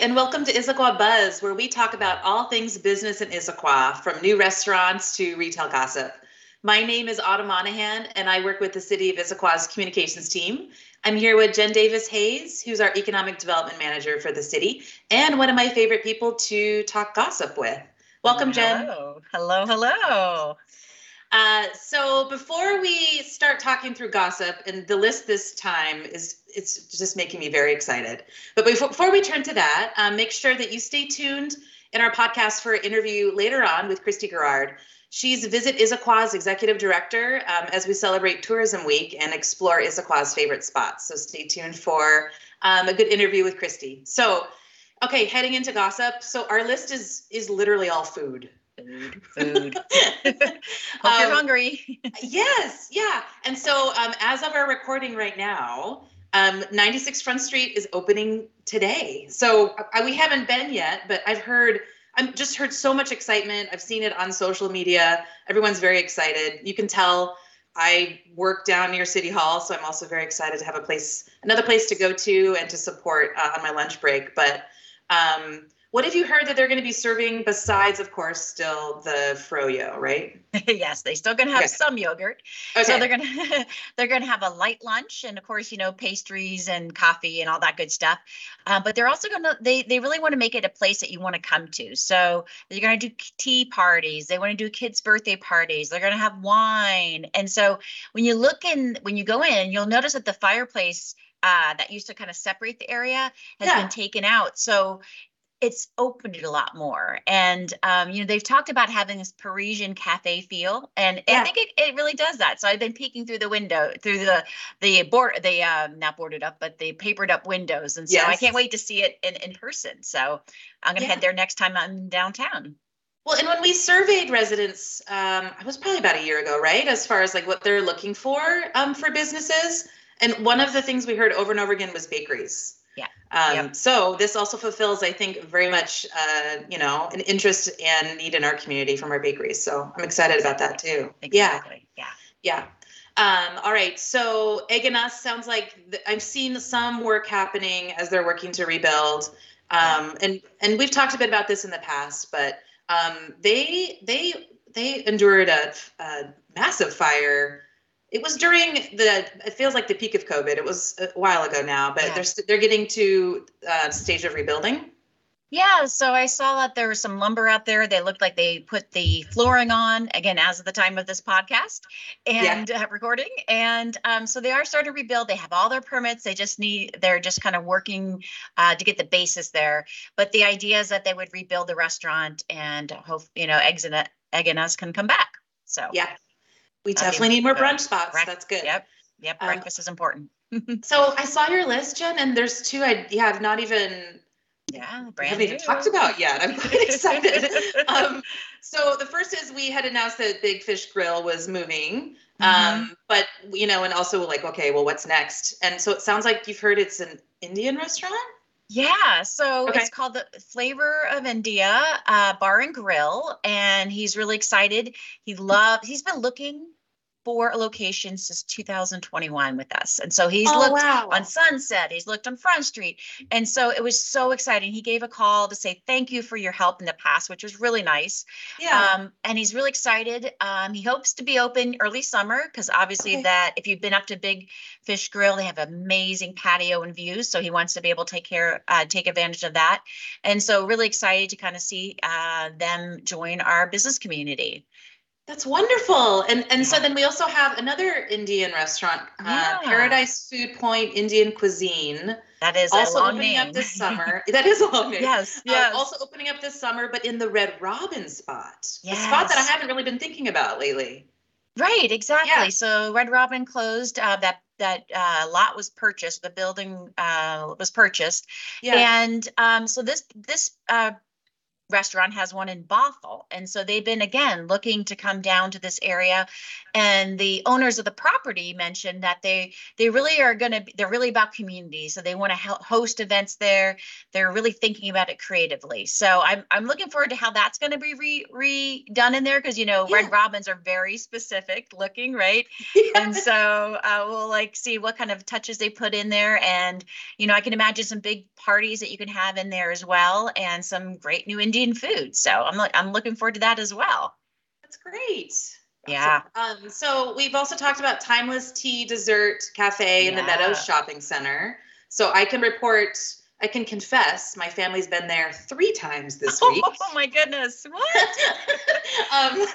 and welcome to Issaquah Buzz, where we talk about all things business in Issaquah, from new restaurants to retail gossip. My name is Autumn Monahan, and I work with the City of Issaquah's communications team. I'm here with Jen Davis Hayes, who's our economic development manager for the city, and one of my favorite people to talk gossip with. Welcome, Jen. Hello, hello, hello. Uh, so before we start talking through gossip, and the list this time is it's just making me very excited. But before, before we turn to that, um, make sure that you stay tuned in our podcast for an interview later on with Christy Garrard. She's Visit Issaquah's executive director um, as we celebrate Tourism Week and explore Issaquah's favorite spots. So stay tuned for um, a good interview with Christy. So, okay, heading into gossip. So our list is is literally all food. Food, food. Hope um, you're hungry. yes, yeah. And so, um, as of our recording right now, um, 96 Front Street is opening today. So uh, we haven't been yet, but I've heard. I've just heard so much excitement. I've seen it on social media. Everyone's very excited. You can tell I work down near City Hall, so I'm also very excited to have a place, another place to go to and to support uh, on my lunch break. But um, what have you heard that they're going to be serving besides, of course, still the froyo, right? yes, they still going to have okay. some yogurt. Okay. So they're going to they're going to have a light lunch and of course, you know, pastries and coffee and all that good stuff. Uh, but they're also going to they they really want to make it a place that you want to come to. So they're going to do tea parties. They want to do kids' birthday parties. They're going to have wine. And so when you look in when you go in, you'll notice that the fireplace uh, that used to kind of separate the area has yeah. been taken out. So it's opened it a lot more. And um, you know, they've talked about having this Parisian cafe feel, and, yeah. I think it, it really does that. So I've been peeking through the window, through the the board, the um, not boarded up, but the papered up windows, and so yes. I can't wait to see it in in person. So I'm gonna yeah. head there next time I'm downtown. Well, and when we surveyed residents, um, it was probably about a year ago, right? As far as like what they're looking for um, for businesses, and one of the things we heard over and over again was bakeries. Yeah. Um, yep. So this also fulfills, I think, very much, uh, you know, an interest and need in our community from our bakeries. So I'm excited exactly. about that too. Exactly. Yeah. Yeah. Um, all right. So Egg and Us sounds like th- I've seen some work happening as they're working to rebuild. Um, and and we've talked a bit about this in the past, but um, they they they endured a, a massive fire it was during the it feels like the peak of covid. It was a while ago now but yeah. they're they're getting to uh, stage of rebuilding. Yeah so i saw that there was some lumber out there. They looked like they put the flooring on again as of the time of this podcast and yeah. uh, recording. And um, so they are starting to rebuild. They have all their permits. They just need they're just kind of working uh, to get the basis there. But the idea is that they would rebuild the restaurant and hope you know eggs and egg and us can come back. So yeah we definitely need more brunch spots. That's good. Yep. Yep. Um, breakfast is important. so I saw your list, Jen, and there's two I yeah, I've not even yeah, brand haven't even talked about yet. I'm quite excited. um, so the first is we had announced that Big Fish Grill was moving. Mm-hmm. Um, but you know, and also like, okay, well, what's next? And so it sounds like you've heard it's an Indian restaurant. Yeah, so okay. it's called the Flavor of India uh, Bar and Grill, and he's really excited. He loves. He's been looking for locations since 2021 with us. And so he's oh, looked wow. on Sunset, he's looked on Front Street. And so it was so exciting. He gave a call to say thank you for your help in the past, which was really nice. Yeah. Um, and he's really excited. Um, he hopes to be open early summer because obviously okay. that if you've been up to Big Fish Grill, they have amazing patio and views. So he wants to be able to take care, uh, take advantage of that. And so really excited to kind of see uh, them join our business community. That's wonderful. And and so then we also have another Indian restaurant, uh, yeah. uh, Paradise Food Point Indian Cuisine. That is also opening name. up this summer. that is a long name. Yes, yes. Uh, also opening up this summer, but in the Red Robin spot. Yes. A spot that I haven't really been thinking about lately. Right, exactly. Yeah. So Red Robin closed. Uh, that that uh, lot was purchased. The building uh, was purchased. Yeah. And um, so this this uh, restaurant has one in Bothell. And so they've been again looking to come down to this area. And the owners of the property mentioned that they they really are going to they're really about community. So they want to host events there. They're really thinking about it creatively. So I'm I'm looking forward to how that's going to be re redone in there because you know yeah. Red Robins are very specific looking, right? Yeah. And so uh, we'll like see what kind of touches they put in there. And you know I can imagine some big parties that you can have in there as well, and some great new Indian food. So I'm like, I'm looking forward to that as well. That's great. Yeah. Um, so we've also talked about Timeless Tea Dessert Cafe in the Meadows Shopping Center. So I can report, I can confess, my family's been there three times this week. Oh my goodness! What? um,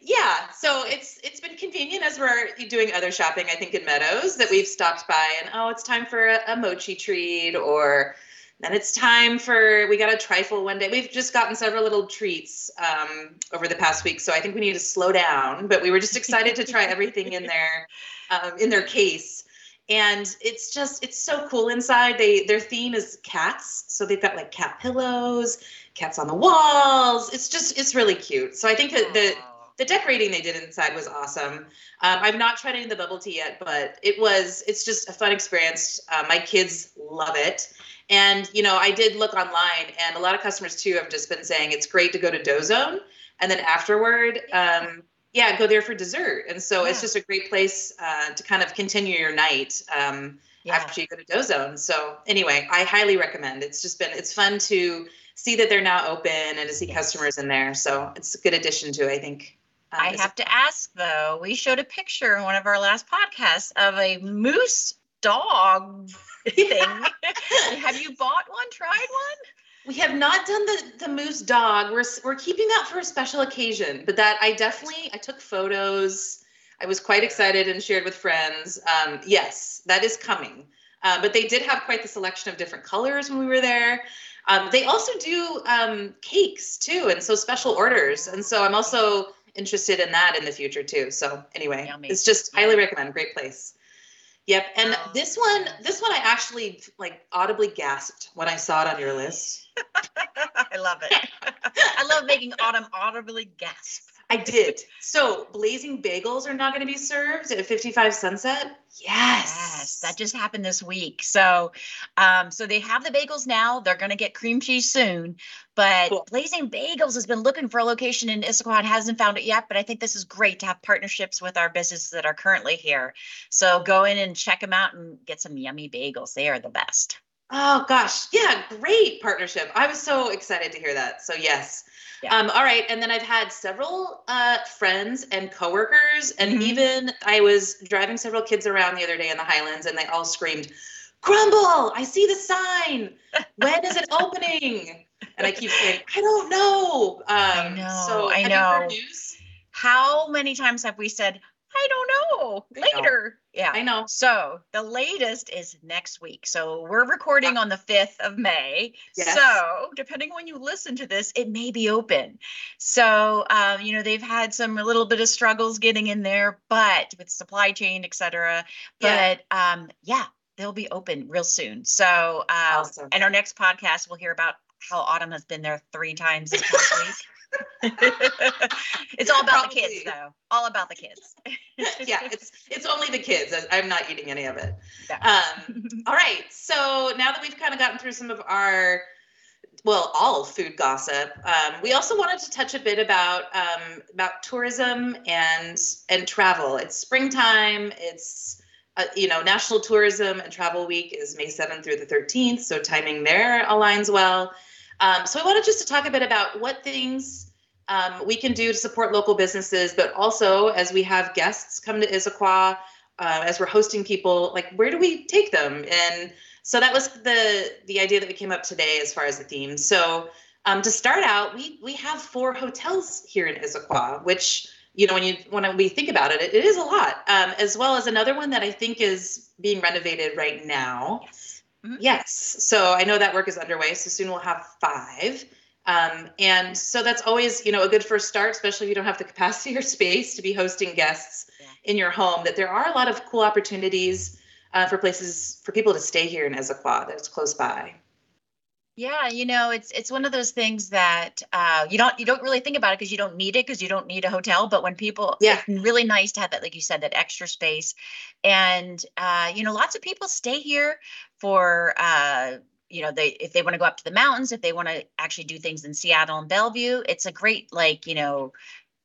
yeah. So it's it's been convenient as we're doing other shopping. I think in Meadows that we've stopped by and oh, it's time for a, a mochi treat or then it's time for we got a trifle one day. We've just gotten several little treats um, over the past week, so I think we need to slow down. But we were just excited to try everything in their um, in their case, and it's just it's so cool inside. They their theme is cats, so they've got like cat pillows, cats on the walls. It's just it's really cute. So I think that the the decorating they did inside was awesome. Um, I've not tried any of the bubble tea yet, but it was it's just a fun experience. Uh, my kids love it. And you know, I did look online, and a lot of customers too have just been saying it's great to go to Dozone, and then afterward, um, yeah, go there for dessert. And so yeah. it's just a great place uh, to kind of continue your night um, yeah. after you go to Dozone. So anyway, I highly recommend. It's just been it's fun to see that they're now open and to see yes. customers in there. So it's a good addition to I think. I have to ask though. We showed a picture in one of our last podcasts of a moose dog thing. have you bought one? Tried one? We have not done the the moose dog. We're we're keeping that for a special occasion. But that I definitely I took photos. I was quite excited and shared with friends. Um, yes, that is coming. Um, but they did have quite the selection of different colors when we were there. Um, they also do um, cakes too, and so special orders. And so I'm also interested in that in the future too. So anyway, Yummy. it's just highly recommend. Great place. Yep. And oh. this one, this one I actually like audibly gasped when I saw it on your list. I love it. I love making autumn audibly gasp. I did. So blazing bagels are not going to be served at 55 Sunset. Yes. Yes, that just happened this week. So, um, so they have the bagels now. They're going to get cream cheese soon. But cool. Blazing Bagels has been looking for a location in Issaquah and hasn't found it yet. But I think this is great to have partnerships with our businesses that are currently here. So go in and check them out and get some yummy bagels. They are the best. Oh gosh, yeah, great partnership. I was so excited to hear that. So yes. Yeah. Um, all right, and then I've had several uh, friends and coworkers, and mm-hmm. even I was driving several kids around the other day in the Highlands, and they all screamed, "Crumble! I see the sign. When is it opening?" And I keep saying, "I don't know." Um, I know. So I know. How many times have we said, I don't know. Later. Yeah. I know. So the latest is next week. So we're recording on the 5th of May. Yes. So depending when you listen to this, it may be open. So, um, you know, they've had some a little bit of struggles getting in there, but with supply chain, et cetera. But yeah, um, yeah they'll be open real soon. So, uh, awesome. and our next podcast, we'll hear about how Autumn has been there three times this past week. it's all about Probably. the kids, though. All about the kids. yeah, it's it's only the kids. I'm not eating any of it. Yeah. Um, all right. So now that we've kind of gotten through some of our well, all food gossip. Um, we also wanted to touch a bit about um, about tourism and and travel. It's springtime. It's uh, you know National Tourism and Travel Week is May seventh through the thirteenth, so timing there aligns well. Um, so I wanted just to talk a bit about what things um, we can do to support local businesses, but also as we have guests come to Issaquah, uh, as we're hosting people, like where do we take them? And so that was the the idea that we came up today as far as the theme. So um, to start out, we we have four hotels here in Issaquah, which you know when you when we think about it, it, it is a lot. Um, as well as another one that I think is being renovated right now. Yes Mm-hmm. Yes. So I know that work is underway. So soon we'll have five. Um, and so that's always, you know, a good first start, especially if you don't have the capacity or space to be hosting guests yeah. in your home. That there are a lot of cool opportunities uh, for places for people to stay here in Issaquah that's close by. Yeah, you know, it's it's one of those things that uh, you don't you don't really think about it because you don't need it because you don't need a hotel. But when people, yeah, it's really nice to have that, like you said, that extra space, and uh, you know, lots of people stay here for uh, you know they if they want to go up to the mountains, if they want to actually do things in Seattle and Bellevue, it's a great like you know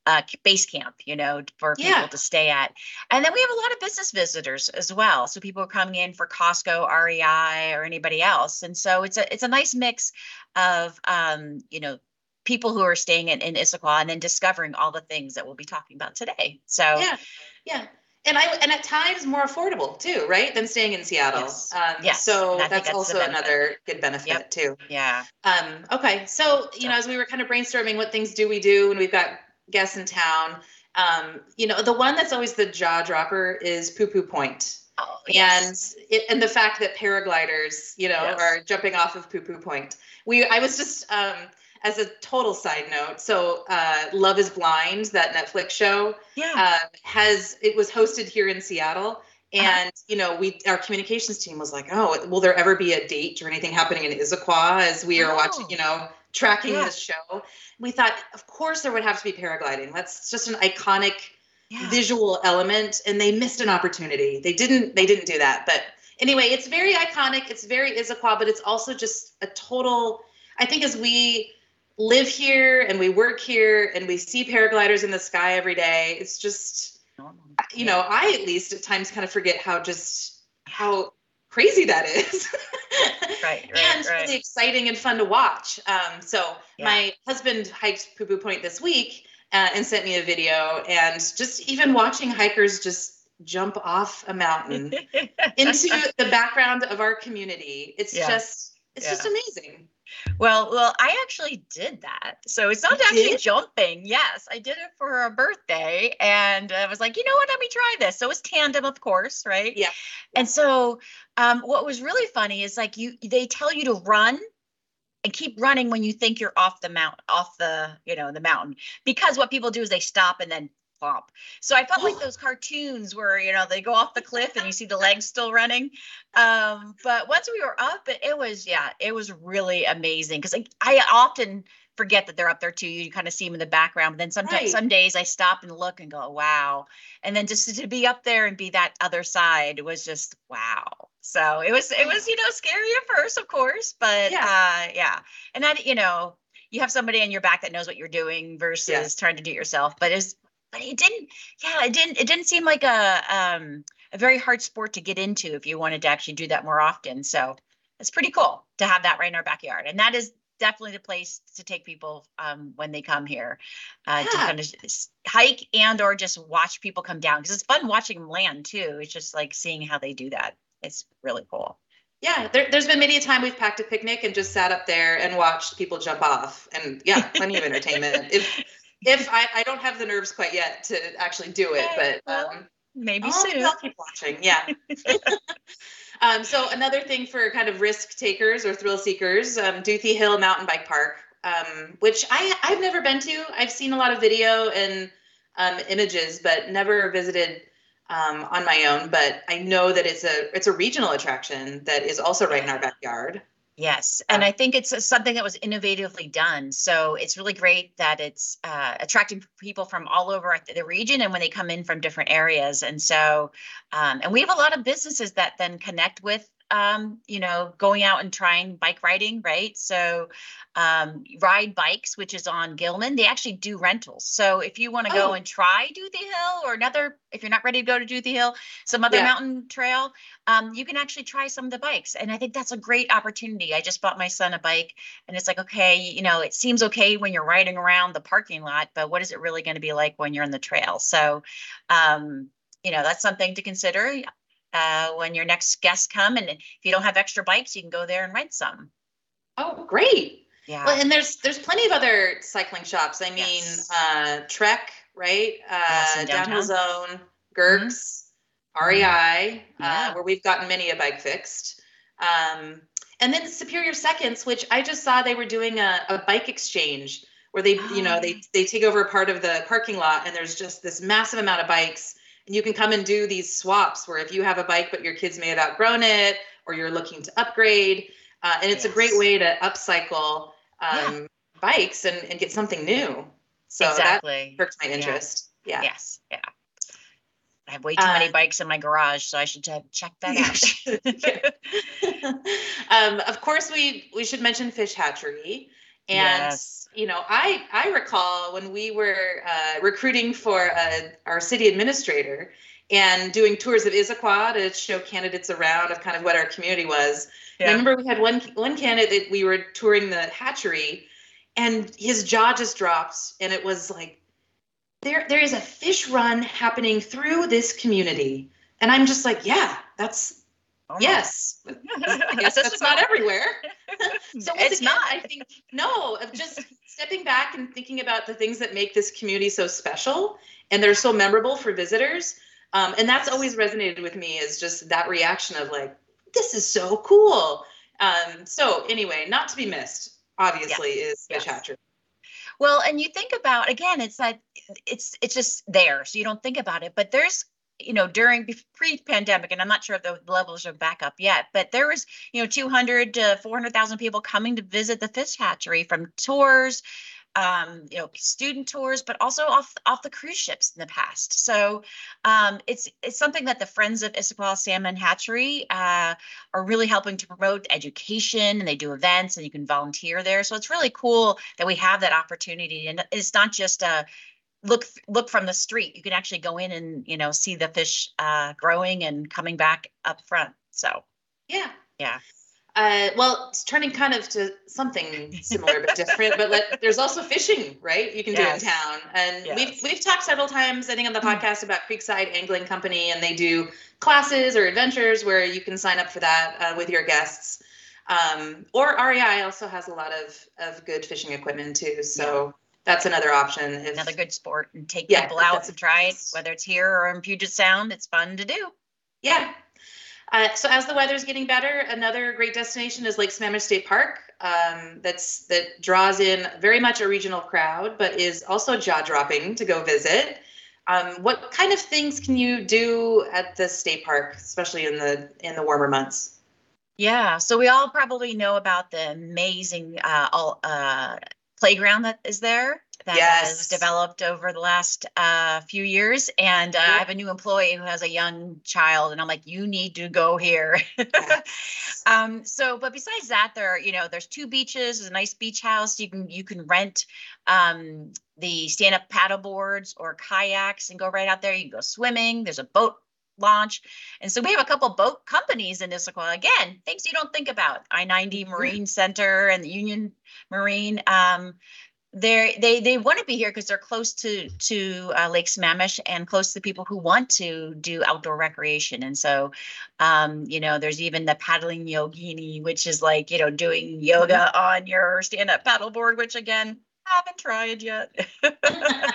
uh, base camp, you know, for people yeah. to stay at. And then we have a lot of business visitors as well. So people are coming in for Costco, REI, or anybody else. And so it's a it's a nice mix of um, you know people who are staying in, in Issaquah and then discovering all the things that we'll be talking about today. So yeah, yeah. And I and at times more affordable too, right? Than staying in Seattle. Yes. Um, yes. So that's, that's also another good benefit yep. too. Yeah. Um, okay. So you so. know, as we were kind of brainstorming, what things do we do, and we've got guests in town. Um, you know, the one that's always the jaw dropper is Poo Poo Point. Oh, yes. And it, and the fact that paragliders, you know, yes. are jumping off of Poo Poo Point. We I was just um, as a total side note, so uh, Love Is Blind, that Netflix show, yeah, uh, has it was hosted here in Seattle, uh-huh. and you know, we our communications team was like, oh, will there ever be a date or anything happening in Issaquah as we are oh. watching, you know, tracking yeah. this show? we thought, of course, there would have to be paragliding. That's just an iconic yeah. visual element, and they missed an opportunity. They didn't. They didn't do that. But anyway, it's very iconic. It's very Issaquah, but it's also just a total. I think as we live here and we work here and we see paragliders in the sky every day, it's just, you know, I at least at times kind of forget how just how crazy that is. right, right, and right. really exciting and fun to watch. Um, so yeah. my husband hiked Poo Poo Point this week uh, and sent me a video, and just even watching hikers just jump off a mountain into the background of our community, it's yeah. just it's yeah. just amazing. Well, well, I actually did that. So it's not you actually did? jumping. Yes, I did it for a birthday, and I was like, you know what? Let me try this. So it was tandem, of course, right? Yeah. And so, um, what was really funny is like you, they tell you to run and keep running when you think you're off the mount, off the, you know, the mountain, because what people do is they stop and then bump. So I felt like those cartoons where you know they go off the cliff and you see the legs still running. Um, but once we were up, it, it was yeah, it was really amazing because I, I often forget that they're up there too. You kind of see them in the background. But then sometimes right. some days I stop and look and go, wow. And then just to be up there and be that other side was just wow. So it was it was, you know, scary at first, of course, but yeah, uh, yeah. And that, you know, you have somebody in your back that knows what you're doing versus yeah. trying to do it yourself. But it's but it didn't yeah it didn't it didn't seem like a um a very hard sport to get into if you wanted to actually do that more often. So it's pretty cool to have that right in our backyard. And that is definitely the place to take people um, when they come here uh, yeah. to kind of hike and or just watch people come down because it's fun watching them land too. It's just like seeing how they do that. It's really cool. Yeah, there, has been many a time we've packed a picnic and just sat up there and watched people jump off, and yeah, plenty of entertainment. If if I, I don't have the nerves quite yet to actually do it, but um, maybe I'll, soon. I'll keep watching. Yeah. um, so another thing for kind of risk takers or thrill seekers, um, Duthie Hill Mountain Bike Park, um, which I I've never been to. I've seen a lot of video and um, images, but never visited um, on my own. But I know that it's a it's a regional attraction that is also right in our backyard. Yes, and I think it's something that was innovatively done. So it's really great that it's uh, attracting people from all over the region and when they come in from different areas. And so, um, and we have a lot of businesses that then connect with um, you know, going out and trying bike riding, right? So, um, Ride Bikes, which is on Gilman, they actually do rentals. So, if you want to oh. go and try Duthie Hill or another, if you're not ready to go to Duthie Hill, some other yeah. mountain trail, um, you can actually try some of the bikes. And I think that's a great opportunity. I just bought my son a bike, and it's like, okay, you know, it seems okay when you're riding around the parking lot, but what is it really going to be like when you're on the trail? So, um, you know, that's something to consider uh, when your next guests come. And if you don't have extra bikes, you can go there and rent some. Oh, great. Yeah. Well, and there's there's plenty of other cycling shops. I mean, yes. uh, Trek, right? Uh, Downhill Zone, Gerks, mm-hmm. REI, uh, yeah. uh, where we've gotten many a bike fixed. Um, and then Superior Seconds, which I just saw they were doing a, a bike exchange where they, oh. you know, they they take over a part of the parking lot and there's just this massive amount of bikes you can come and do these swaps where if you have a bike but your kids may have outgrown it or you're looking to upgrade uh, and it's yes. a great way to upcycle um, yeah. bikes and, and get something new. So exactly. that perks my interest. Yeah. yeah. Yes. Yeah. I have way too many uh, bikes in my garage, so I should check that out. um, of course, we we should mention Fish Hatchery, and yes. you know, I I recall when we were uh, recruiting for uh, our city administrator and doing tours of Issaquah to show candidates around of kind of what our community was. Yeah. I remember we had one one candidate we were touring the hatchery, and his jaw just dropped, and it was like there there is a fish run happening through this community and i'm just like yeah that's oh, yes i guess that's not everywhere so it's again, not i think no of just stepping back and thinking about the things that make this community so special and they're so memorable for visitors um, and that's always resonated with me is just that reaction of like this is so cool um, so anyway not to be missed obviously yes. is fish yes. hatchery well, and you think about again, it's that it's it's just there, so you don't think about it. But there's you know during pre-pandemic and i'm not sure if the levels are back up yet but there was you know 200 to 400000 people coming to visit the fish hatchery from tours um, you know, student tours, but also off off the cruise ships in the past. So um, it's it's something that the Friends of Issaquah Salmon Hatchery uh, are really helping to promote education, and they do events, and you can volunteer there. So it's really cool that we have that opportunity, and it's not just a look look from the street. You can actually go in and you know see the fish uh, growing and coming back up front. So yeah, yeah. Uh, well, it's turning kind of to something similar but different. but let, there's also fishing, right? You can yes. do in town, and yes. we've we've talked several times, I think, on the mm. podcast about Creekside Angling Company, and they do classes or adventures where you can sign up for that uh, with your guests. Um, or REI also has a lot of of good fishing equipment too, so. Yeah. That's another option. If, another good sport and take yeah, people out and try it, whether it's here or in Puget Sound. It's fun to do. Yeah, uh, so as the weather's getting better, another great destination is Lake Sammamish State Park. Um, that's that draws in very much a regional crowd, but is also jaw dropping to go visit. Um, what kind of things can you do at the state park, especially in the in the warmer months? Yeah, so we all probably know about the amazing uh, all, uh, playground that is there that yes. has developed over the last uh, few years. And uh, I have a new employee who has a young child, and I'm like, you need to go here. Yes. um, so, but besides that, there, are, you know, there's two beaches. There's a nice beach house. You can you can rent um, the stand-up paddle boards or kayaks and go right out there. You can go swimming. There's a boat launch. And so we have a couple boat companies in Issaquah. Again, things you don't think about. I-90 Marine Center and the Union Marine. Um, they they they want to be here because they're close to to uh, Lake Sammamish and close to people who want to do outdoor recreation. And so, um, you know, there's even the paddling yogini, which is like you know doing yoga on your stand up paddleboard, which again haven't tried yet.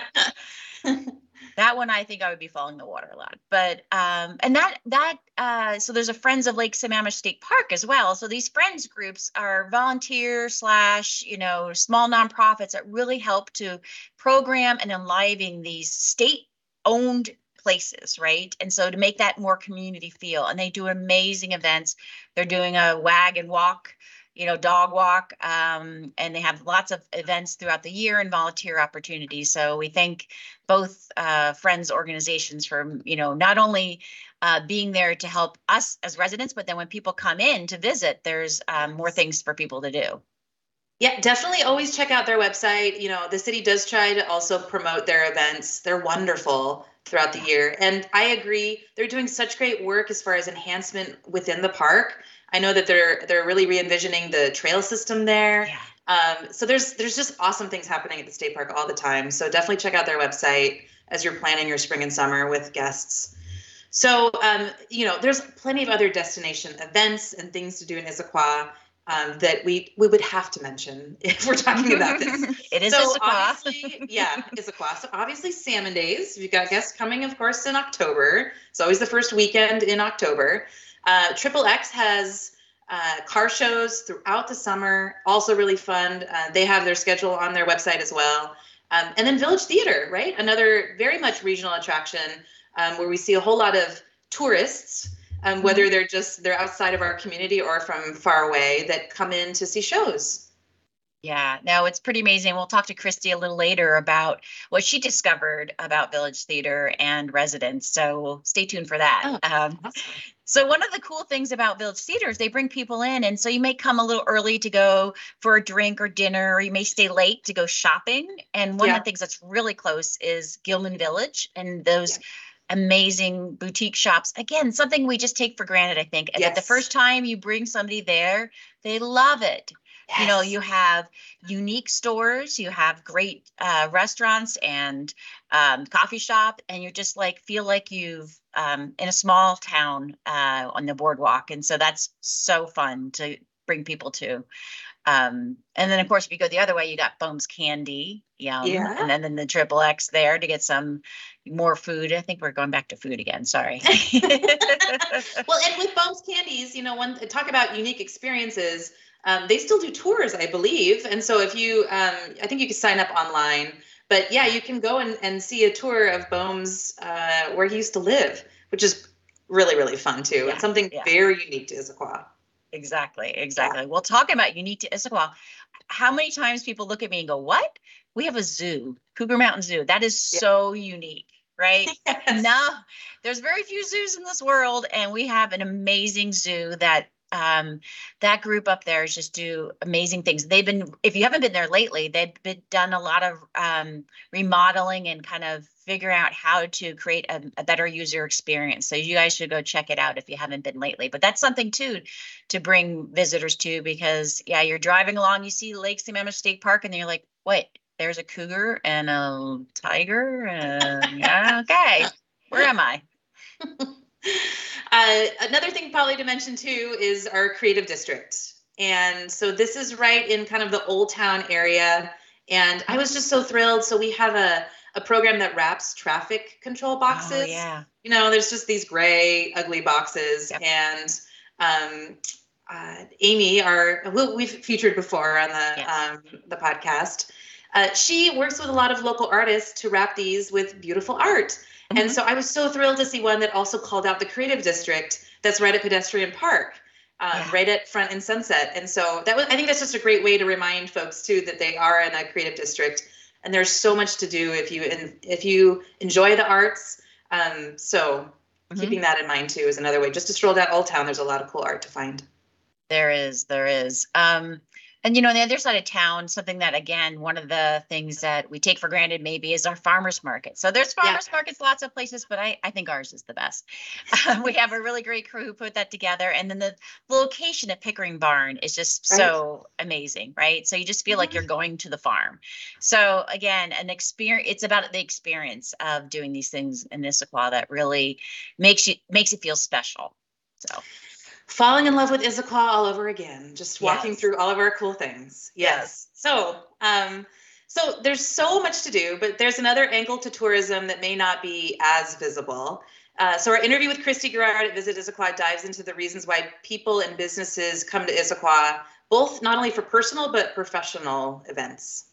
that one I think I would be following the water a lot. But um, and that that uh, so there's a Friends of Lake Sammamish State Park as well. So these friends groups are volunteer slash you know small nonprofits that really help to program and enliven these state owned places, right? And so to make that more community feel, and they do amazing events. They're doing a wag and walk you know, dog walk, um, and they have lots of events throughout the year and volunteer opportunities. So we thank both uh, friends organizations for, you know, not only uh, being there to help us as residents, but then when people come in to visit, there's um, more things for people to do. Yeah, definitely always check out their website. You know, the city does try to also promote their events. They're wonderful throughout the year. And I agree, they're doing such great work as far as enhancement within the park. I know that they're they're really re-envisioning the trail system there. Yeah. Um, so there's there's just awesome things happening at the state park all the time. So definitely check out their website as you're planning your spring and summer with guests. So um, you know, there's plenty of other destination events and things to do in Issaquah um, that we we would have to mention if we're talking about this. it is so obviously, yeah, Issaquah. So obviously, Salmon Days. We've got guests coming, of course, in October. It's always the first weekend in October. Uh, Triple X has uh, car shows throughout the summer, also really fun. Uh, they have their schedule on their website as well. Um, and then Village Theater, right? Another very much regional attraction um, where we see a whole lot of tourists um, whether mm-hmm. they're just they're outside of our community or from far away that come in to see shows. Yeah, no, it's pretty amazing. We'll talk to Christy a little later about what she discovered about Village Theater and residents. So stay tuned for that. Oh, um, awesome. So one of the cool things about Village Theater is they bring people in, and so you may come a little early to go for a drink or dinner, or you may stay late to go shopping. And one yeah. of the things that's really close is Gilman Village and those. Yeah amazing boutique shops. Again, something we just take for granted, I think. Yes. That the first time you bring somebody there, they love it. Yes. You know, you have unique stores, you have great uh, restaurants and um, coffee shop, and you just like feel like you've um, in a small town uh, on the boardwalk, and so that's so fun to bring people to. Um, and then of course, if you go the other way, you got Boehm's Candy, yum, yeah. and then then the Triple X there to get some more food. I think we're going back to food again. Sorry. well, and with Boehm's Candies, you know, when talk about unique experiences um, they still do tours, I believe. And so if you, um, I think you can sign up online. But yeah, you can go and, and see a tour of Boehm's uh, where he used to live, which is really, really fun too. Yeah, and something yeah. very unique to Issaquah. Exactly, exactly. Yeah. Well, talking about unique to Issaquah, how many times people look at me and go, What? We have a zoo, Cougar Mountain Zoo. That is so unique right? Yes. No, there's very few zoos in this world, and we have an amazing zoo that um, that group up there just do amazing things. They've been, if you haven't been there lately, they've been done a lot of um, remodeling and kind of figure out how to create a, a, better user experience. So you guys should go check it out if you haven't been lately. But that's something too to bring visitors to because yeah, you're driving along, you see Lake Sammamish State Park, and you're like, wait, there's a cougar and a tiger, and yeah, okay, where am I? Uh, another thing probably to mention too is our creative district. And so this is right in kind of the old town area. And I was just so thrilled. So we have a, a program that wraps traffic control oh, boxes. Oh, yeah. You know, there's just these gray, ugly boxes. Yep. And um, uh, Amy, our we've featured before on the yes. um, the podcast. Uh, she works with a lot of local artists to wrap these with beautiful art. Mm-hmm. And so I was so thrilled to see one that also called out the creative district that's right at Pedestrian Park. Um, yeah. right at front and sunset and so that was i think that's just a great way to remind folks too that they are in a creative district and there's so much to do if you if you enjoy the arts um, so mm-hmm. keeping that in mind too is another way just to stroll down old town there's a lot of cool art to find there is there is um, and you know, on the other side of town, something that again, one of the things that we take for granted maybe is our farmers market. So there's farmers yeah. markets lots of places, but I, I think ours is the best. we have a really great crew who put that together. And then the, location at Pickering Barn is just right. so amazing, right? So you just feel mm-hmm. like you're going to the farm. So again, an experience it's about the experience of doing these things in Issaquah that really makes you makes you feel special. So falling in love with Issaquah all over again, just walking yes. through all of our cool things. Yes. So, um, so there's so much to do, but there's another angle to tourism that may not be as visible. Uh, so our interview with Christy Garrard at Visit Issaquah dives into the reasons why people and businesses come to Issaquah, both not only for personal but professional events.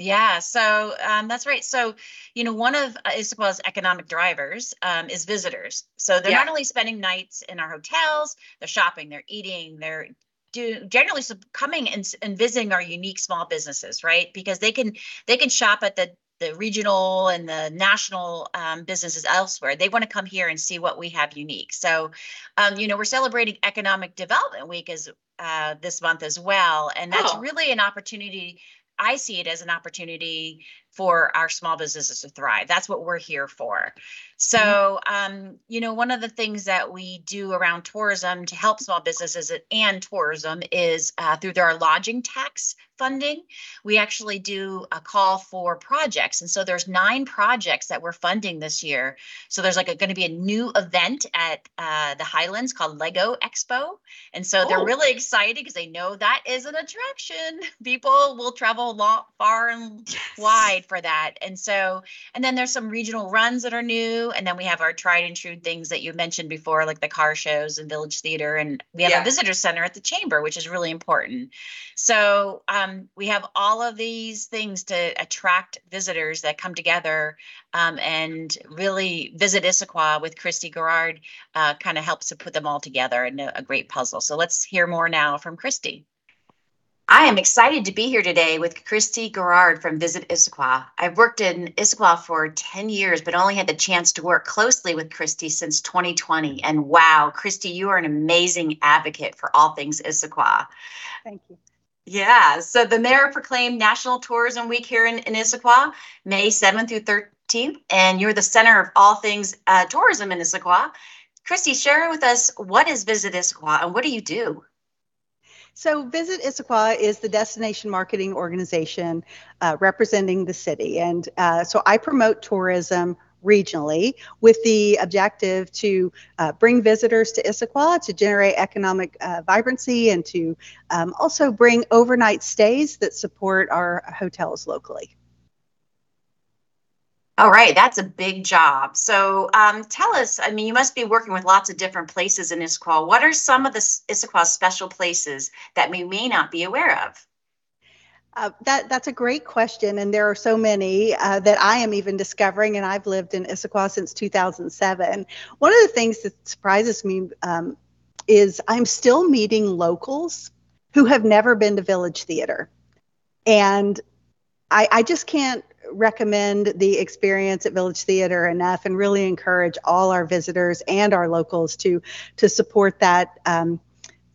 Yeah, so um, that's right. So, you know, one of uh, Issaquah's economic drivers um, is visitors. So they're yeah. not only spending nights in our hotels, they're shopping, they're eating, they're do generally coming and, and visiting our unique small businesses, right? Because they can they can shop at the the regional and the national um, businesses elsewhere. They want to come here and see what we have unique. So, um, you know, we're celebrating Economic Development Week as uh, this month as well, and that's oh. really an opportunity I see it as an opportunity for our small businesses to thrive. That's what we're here for. So, um, you know, one of the things that we do around tourism to help small businesses and tourism is uh, through our lodging tax funding. We actually do a call for projects. And so there's nine projects that we're funding this year. So there's like going to be a new event at uh, the Highlands called Lego Expo. And so oh. they're really excited because they know that is an attraction. People will travel long, far and yes. wide for that. And so, and then there's some regional runs that are new. And then we have our tried and true things that you mentioned before, like the car shows and Village Theater. And we have yeah. a visitor center at the Chamber, which is really important. So um, we have all of these things to attract visitors that come together um, and really visit Issaquah with Christy Garrard uh, kind of helps to put them all together in a, a great puzzle. So let's hear more now from Christy. I am excited to be here today with Christy Garrard from Visit Issaquah. I've worked in Issaquah for 10 years, but only had the chance to work closely with Christy since 2020. And wow, Christy, you are an amazing advocate for all things Issaquah. Thank you. Yeah, so the mayor proclaimed National Tourism Week here in, in Issaquah, May 7th through 13th, and you're the center of all things uh, tourism in Issaquah. Christy, share with us what is Visit Issaquah and what do you do? So, Visit Issaquah is the destination marketing organization uh, representing the city. And uh, so I promote tourism regionally with the objective to uh, bring visitors to Issaquah to generate economic uh, vibrancy and to um, also bring overnight stays that support our hotels locally. All right, that's a big job. So um, tell us, I mean, you must be working with lots of different places in Issaquah. What are some of the Issaquah special places that we may not be aware of? Uh, that that's a great question, and there are so many uh, that I am even discovering. And I've lived in Issaquah since 2007. One of the things that surprises me um, is I'm still meeting locals who have never been to Village Theater, and I, I just can't recommend the experience at Village Theater enough and really encourage all our visitors and our locals to to support that um,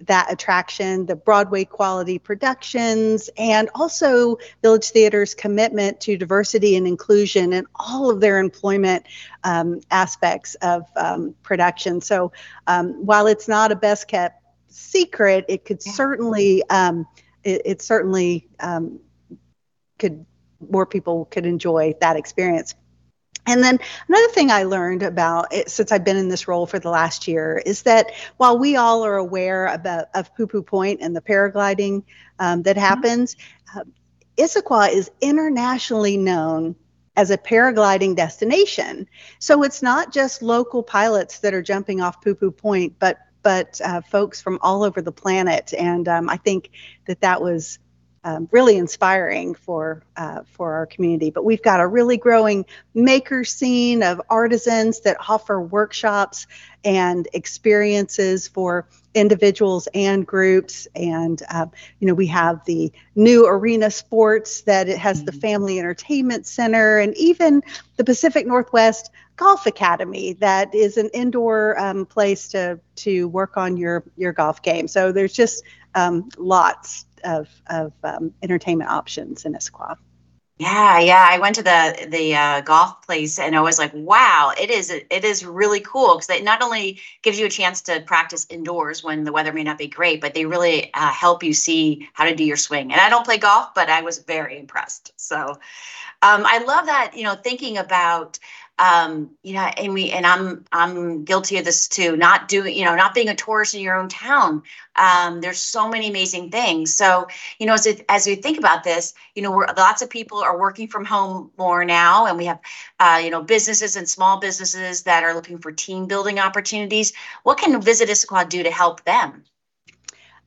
that attraction, the Broadway quality productions, and also Village Theater's commitment to diversity and inclusion and all of their employment um, aspects of um, production. So um, while it's not a best kept secret, it could yeah. certainly um, it, it, certainly um, could more people could enjoy that experience. And then another thing I learned about it since I've been in this role for the last year is that while we all are aware about of Poo Poo Point and the paragliding um, that mm-hmm. happens, uh, Issaquah is internationally known as a paragliding destination. So it's not just local pilots that are jumping off Poo Poo Point, but but uh, folks from all over the planet. And um, I think that that was um, really inspiring for uh, for our community. But we've got a really growing maker scene of artisans that offer workshops and experiences for individuals and groups. And uh, you know, we have the new arena sports that it has mm-hmm. the family entertainment center, and even the Pacific Northwest Golf Academy that is an indoor um, place to to work on your your golf game. So there's just um, lots of, of um, entertainment options in Issaquah. Yeah, yeah. I went to the the uh, golf place and I was like, wow, it is it is really cool because it not only gives you a chance to practice indoors when the weather may not be great, but they really uh, help you see how to do your swing. And I don't play golf, but I was very impressed. So um, I love that you know thinking about um, you know, and we and I'm I'm guilty of this too. Not doing, you know, not being a tourist in your own town. Um, there's so many amazing things. So, you know, as it, as we think about this, you know, we're lots of people are working from home more now, and we have, uh, you know, businesses and small businesses that are looking for team building opportunities. What can Visit Issaquah do to help them?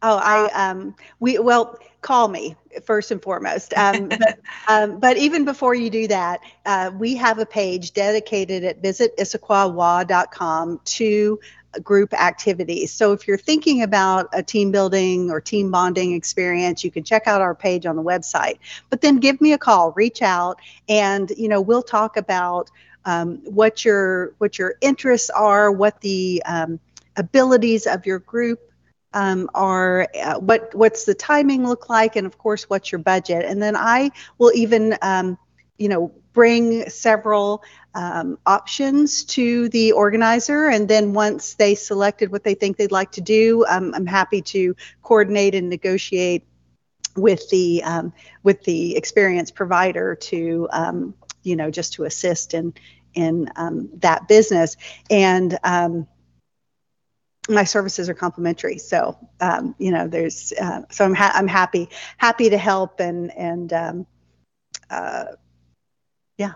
Oh, I um, we well call me first and foremost. Um, but, um, but, even before you do that, uh, we have a page dedicated at visitissaquah.com to group activities. So if you're thinking about a team building or team bonding experience, you can check out our page on the website. But then give me a call, reach out, and you know we'll talk about um, what your what your interests are, what the um, abilities of your group um, are uh, what what's the timing look like and of course what's your budget? And then i will even um, you know bring several um, options to the organizer. And then once they selected what they think they'd like to do um, i'm happy to coordinate and negotiate with the um, with the experience provider to um, you know just to assist in in that business. And my services are complimentary. So, um, you know, there's, uh, so I'm, ha- I'm happy, happy to help and, and, um, uh, Yeah.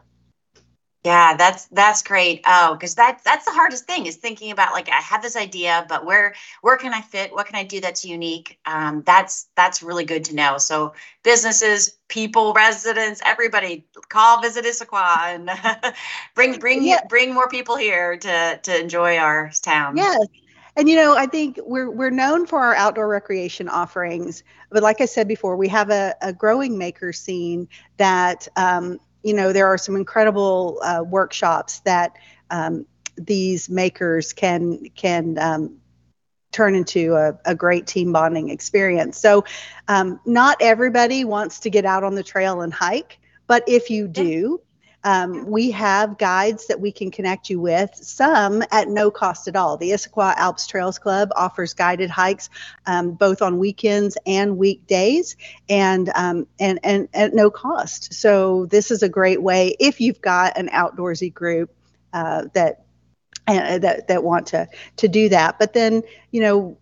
Yeah, that's that's great. Oh, because that that's the hardest thing is thinking about like I have this idea, but where where can I fit? What can I do that's unique? Um, that's that's really good to know. So businesses, people, residents, everybody, call visit Issaquah and bring bring yeah. bring more people here to to enjoy our town. Yes. And you know, I think we're we're known for our outdoor recreation offerings, but like I said before, we have a, a growing maker scene that um, you know, there are some incredible uh, workshops that um, these makers can can um, turn into a, a, great team bonding experience. So, um, not everybody wants to get out on the trail and hike, but if you do, um, we have guides that we can connect you with, some at no cost at all. The Issaquah Alps Trails Club offers guided hikes um, both on weekends and weekdays and, um, and, and at no cost. So, this is a great way if you've got an outdoorsy group uh, that uh, that that want to to do that. But then, you know,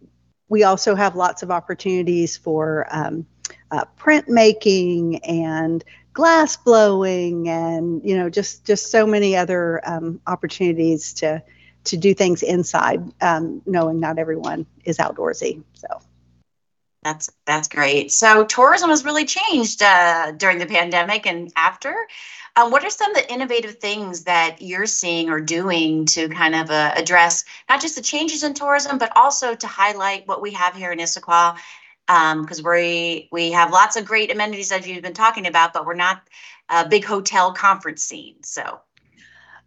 we also have lots of opportunities for um, uh, printmaking and glass blowing and you know just just so many other um, opportunities to to do things inside um, knowing not everyone is outdoorsy so. That's that's great. So tourism has really changed uh, during the pandemic and after. Um, what are some of the innovative things that you're seeing or doing to kind of uh, address not just the changes in tourism but also to highlight what we have here in issaquah because um, we we have lots of great amenities that you've been talking about, but we're not a big hotel conference scene. So,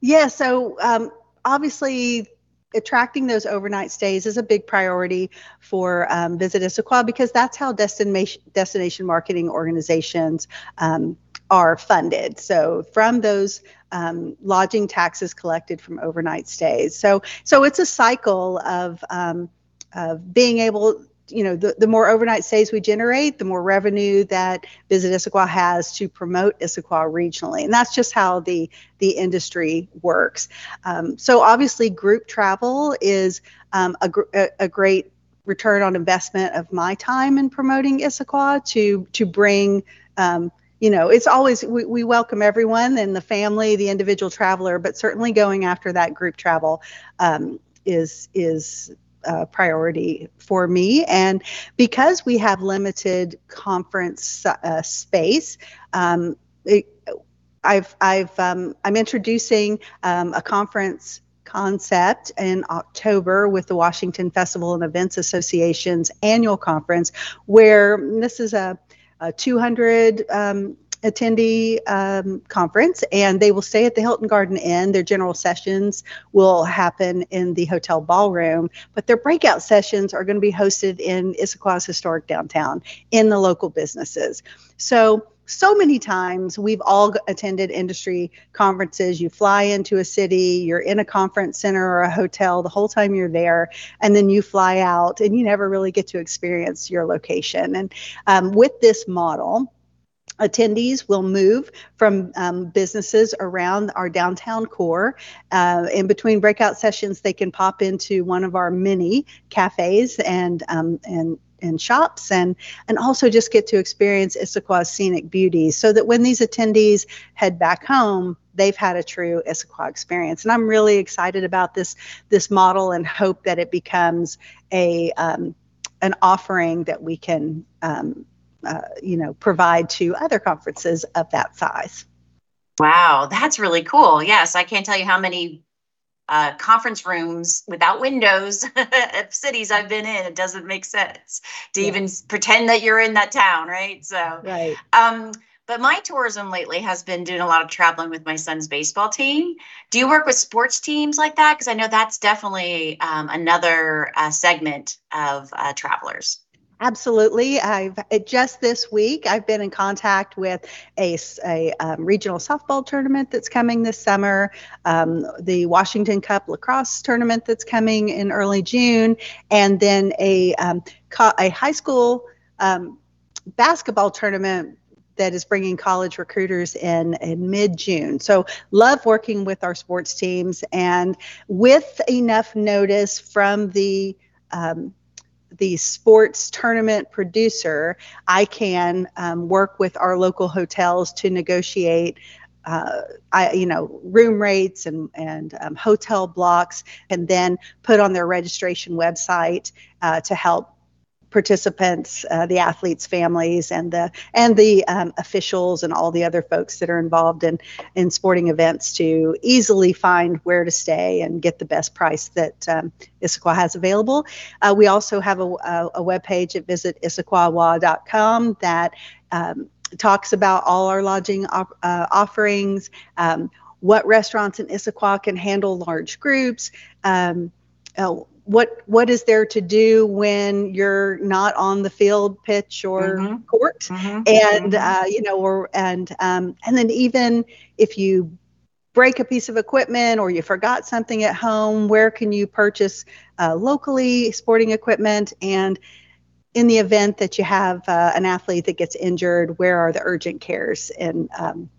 yeah. So um, obviously, attracting those overnight stays is a big priority for um, Visit Issaquah because that's how destination destination marketing organizations um, are funded. So from those um, lodging taxes collected from overnight stays. So so it's a cycle of um, of being able you know, the, the more overnight stays we generate, the more revenue that Visit Issaquah has to promote Issaquah regionally. And that's just how the, the industry works. Um, so obviously group travel is um, a, a, a great return on investment of my time in promoting Issaquah to, to bring um, you know, it's always we, we welcome everyone and the family, the individual traveler, but certainly going after that group travel um, is is uh, priority for me. And because we have limited conference uh, space, um, it, I've, I've, um, I'm introducing um, a conference concept in October with the Washington Festival and Events Association's annual conference, where this is a, a 200 um, attendee um, conference, and they will stay at the Hilton Garden Inn. Their general sessions will happen in the hotel ballroom, but their breakout sessions are going to be hosted in Issaquah's historic downtown in the local businesses. So so many times we've all attended industry conferences. You fly into a city, you're in a conference center or a hotel the whole time you're there, and then you fly out and you never really get to experience your location. And um, with this model, attendees will move from um, businesses around our downtown core. Uh, in between breakout sessions, they can pop into one of our mini cafes and um, and and shops and and also just get to experience Issaquah's scenic beauty so that when these attendees head back home they've had a true Issaquah experience and I'm really excited about this this model and hope that it becomes a um, an offering that we can um, uh, you know, provide to other conferences of that size. Wow, that's really cool. Yes, I can't tell you how many uh, conference rooms without windows of cities I've been in. It doesn't make sense to yeah. even pretend that you're in that town, right? So, right. Um, but my tourism lately has been doing a lot of traveling with my son's baseball team. Do you work with sports teams like that? Because I know that's definitely um, another uh, segment of uh, travelers. Absolutely. I've just this week I've been in contact with a, a um, regional softball tournament that's coming this summer, um, the Washington Cup lacrosse tournament that's coming in early June, and then a um, co- a high school um, basketball tournament that is bringing college recruiters in in mid June. So, love working with our sports teams and with enough notice from the um, the sports tournament producer, I can um, work with our local hotels to negotiate uh, I, you know, room rates and and um, hotel blocks, and then put on their registration website uh, to help participants, uh, the athletes' families, and the and the um, officials and all the other folks that are involved in in sporting events to easily find where to stay and get the best price that um, Issaquah has available. Uh, we also have a, a, a web page at visitissaquahwa.com that um, talks about all our lodging op- uh, offerings. Um, what restaurants in Issaquah can handle large groups, um, uh, what what is there to do when you're not on the field pitch or mm-hmm. court mm-hmm. and mm-hmm. Uh, you know or and um, and then even if you break a piece of equipment or you forgot something at home where can you purchase uh, locally sporting equipment and in the event that you have uh, an athlete that gets injured where are the urgent cares and um,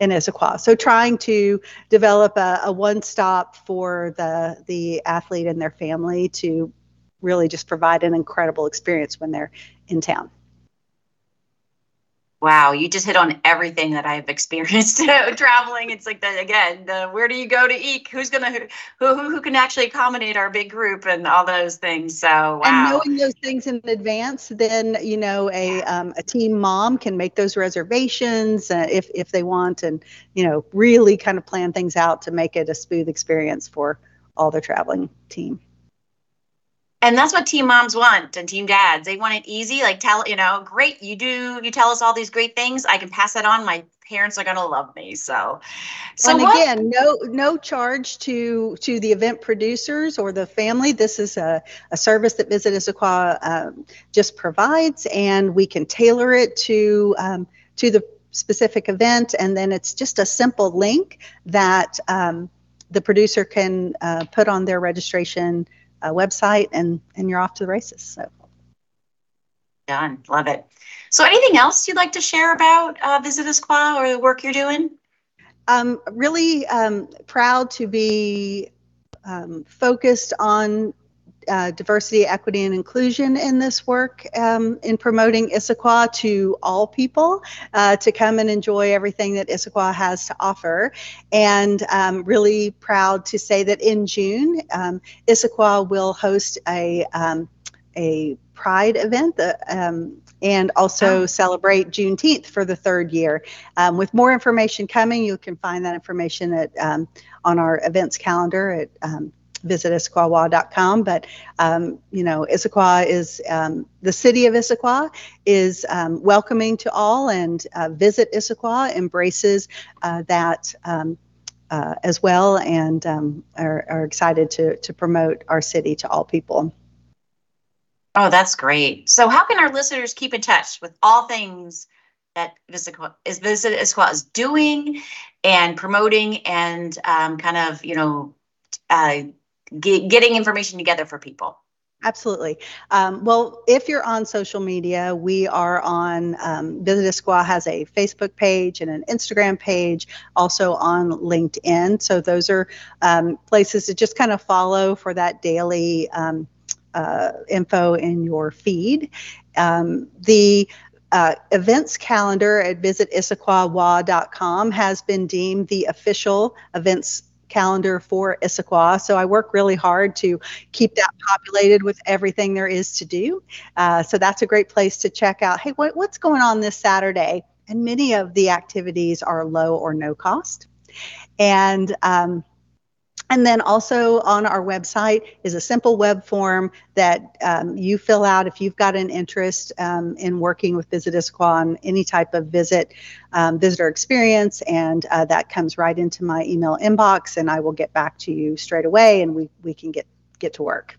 in Issaquah. So trying to develop a, a one-stop for the the athlete and their family to really just provide an incredible experience when they're in town. Wow, you just hit on everything that I've experienced traveling. It's like the again, the where do you go to eat? Who's gonna who, who who can actually accommodate our big group and all those things. So wow. And knowing those things in advance, then you know a um, a team mom can make those reservations uh, if if they want, and you know really kind of plan things out to make it a smooth experience for all the traveling team and that's what team moms want and team dads. They want it easy like tell you know great you do you tell us all these great things. I can pass that on. My parents are going to love me so. So and what, again no no charge to to the event producers or the family. This is a, a service that visit issaquah um, just provides and we can tailor it to um, to the specific event. And then it's just a simple link that um, the producer can uh, put on their registration uh, website, and and you're off to the races. So done, love it. So, anything else you'd like to share about uh, Visit Issaquah or the work you're doing? I'm really um, proud to be um, focused on uh, diversity, equity, and inclusion in this work um, in promoting Issaquah to all people uh, to come and enjoy everything that Issaquah has to offer. And um, really proud to say that in June, um, Issaquah will host a, um, a Pride event. The, um, and also oh. celebrate Juneteenth for the third year. Um, with more information coming, you can find that information at um, on our events calendar at um, visit issaquahwa.com. But, um, you know, Issaquah is um, the city of Issaquah is um, welcoming to all, and uh, Visit Issaquah embraces uh, that. Um, uh, as well, and um, are, are excited to, to promote our city to all people. Oh, that's great. So, how can our listeners keep in touch with all things that Visit is Visit Issaquah is doing and promoting, and um, kind of you know uh, get, getting information together for people? Absolutely. Um, well, if you're on social media, we are on um, Visit Issaquah has a Facebook page and an Instagram page, also on LinkedIn. So those are um, places to just kind of follow for that daily um, uh, info in your feed. Um, the uh, events calendar at visitissaquahwa.com has been deemed the official events calendar for Issaquah. So I work really hard to keep that populated with everything there is to do. Uh, so that's a great place to check out. Hey, what, what's going on this Saturday? And many of the activities are low or no cost. And um, and then also on our website is a simple web form that um, you fill out if you've got an interest um, in working with Visit on any type of visit um, visitor experience, and uh, that comes right into my email inbox, and I will get back to you straight away, and we we can get get to work.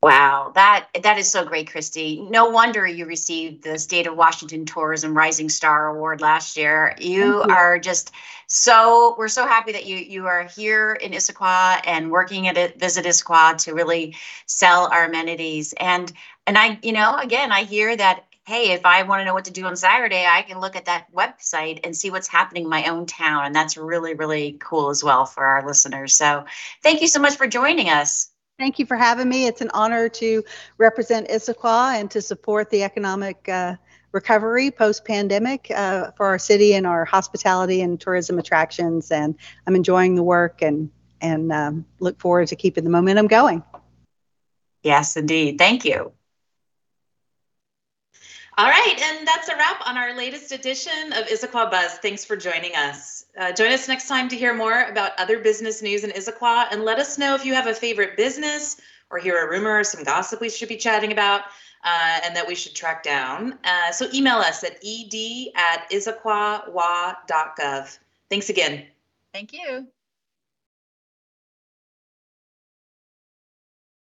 Wow, that that is so great, Christy. No wonder you received the State of Washington Tourism Rising Star Award last year. You, you, are just so we're so happy that you you are here in Issaquah and working at it, Visit Issaquah to really sell our amenities. And and I, you know, again, I hear that hey, if I want to know what to do on Saturday, I can look at that website and see what's happening in my own town. And that's really, really cool as well for our listeners. So thank you so much for joining us. Thank you for having me. It's an honor to represent Issaquah and to support the economic uh, recovery post pandemic uh, for our city and our hospitality and tourism attractions. And I'm enjoying the work and and um, look forward to keeping the momentum going. Yes, indeed. Thank you. All right, and that's a wrap on our latest edition of Issaquah Buzz. Thanks for joining us. Uh, join us next time to hear more about other business news in Issaquah, and let us know if you have a favorite business or hear a rumor or some gossip we should be chatting about uh, and that we should track down. Uh, so email us at ed at. Thanks again. Thank you.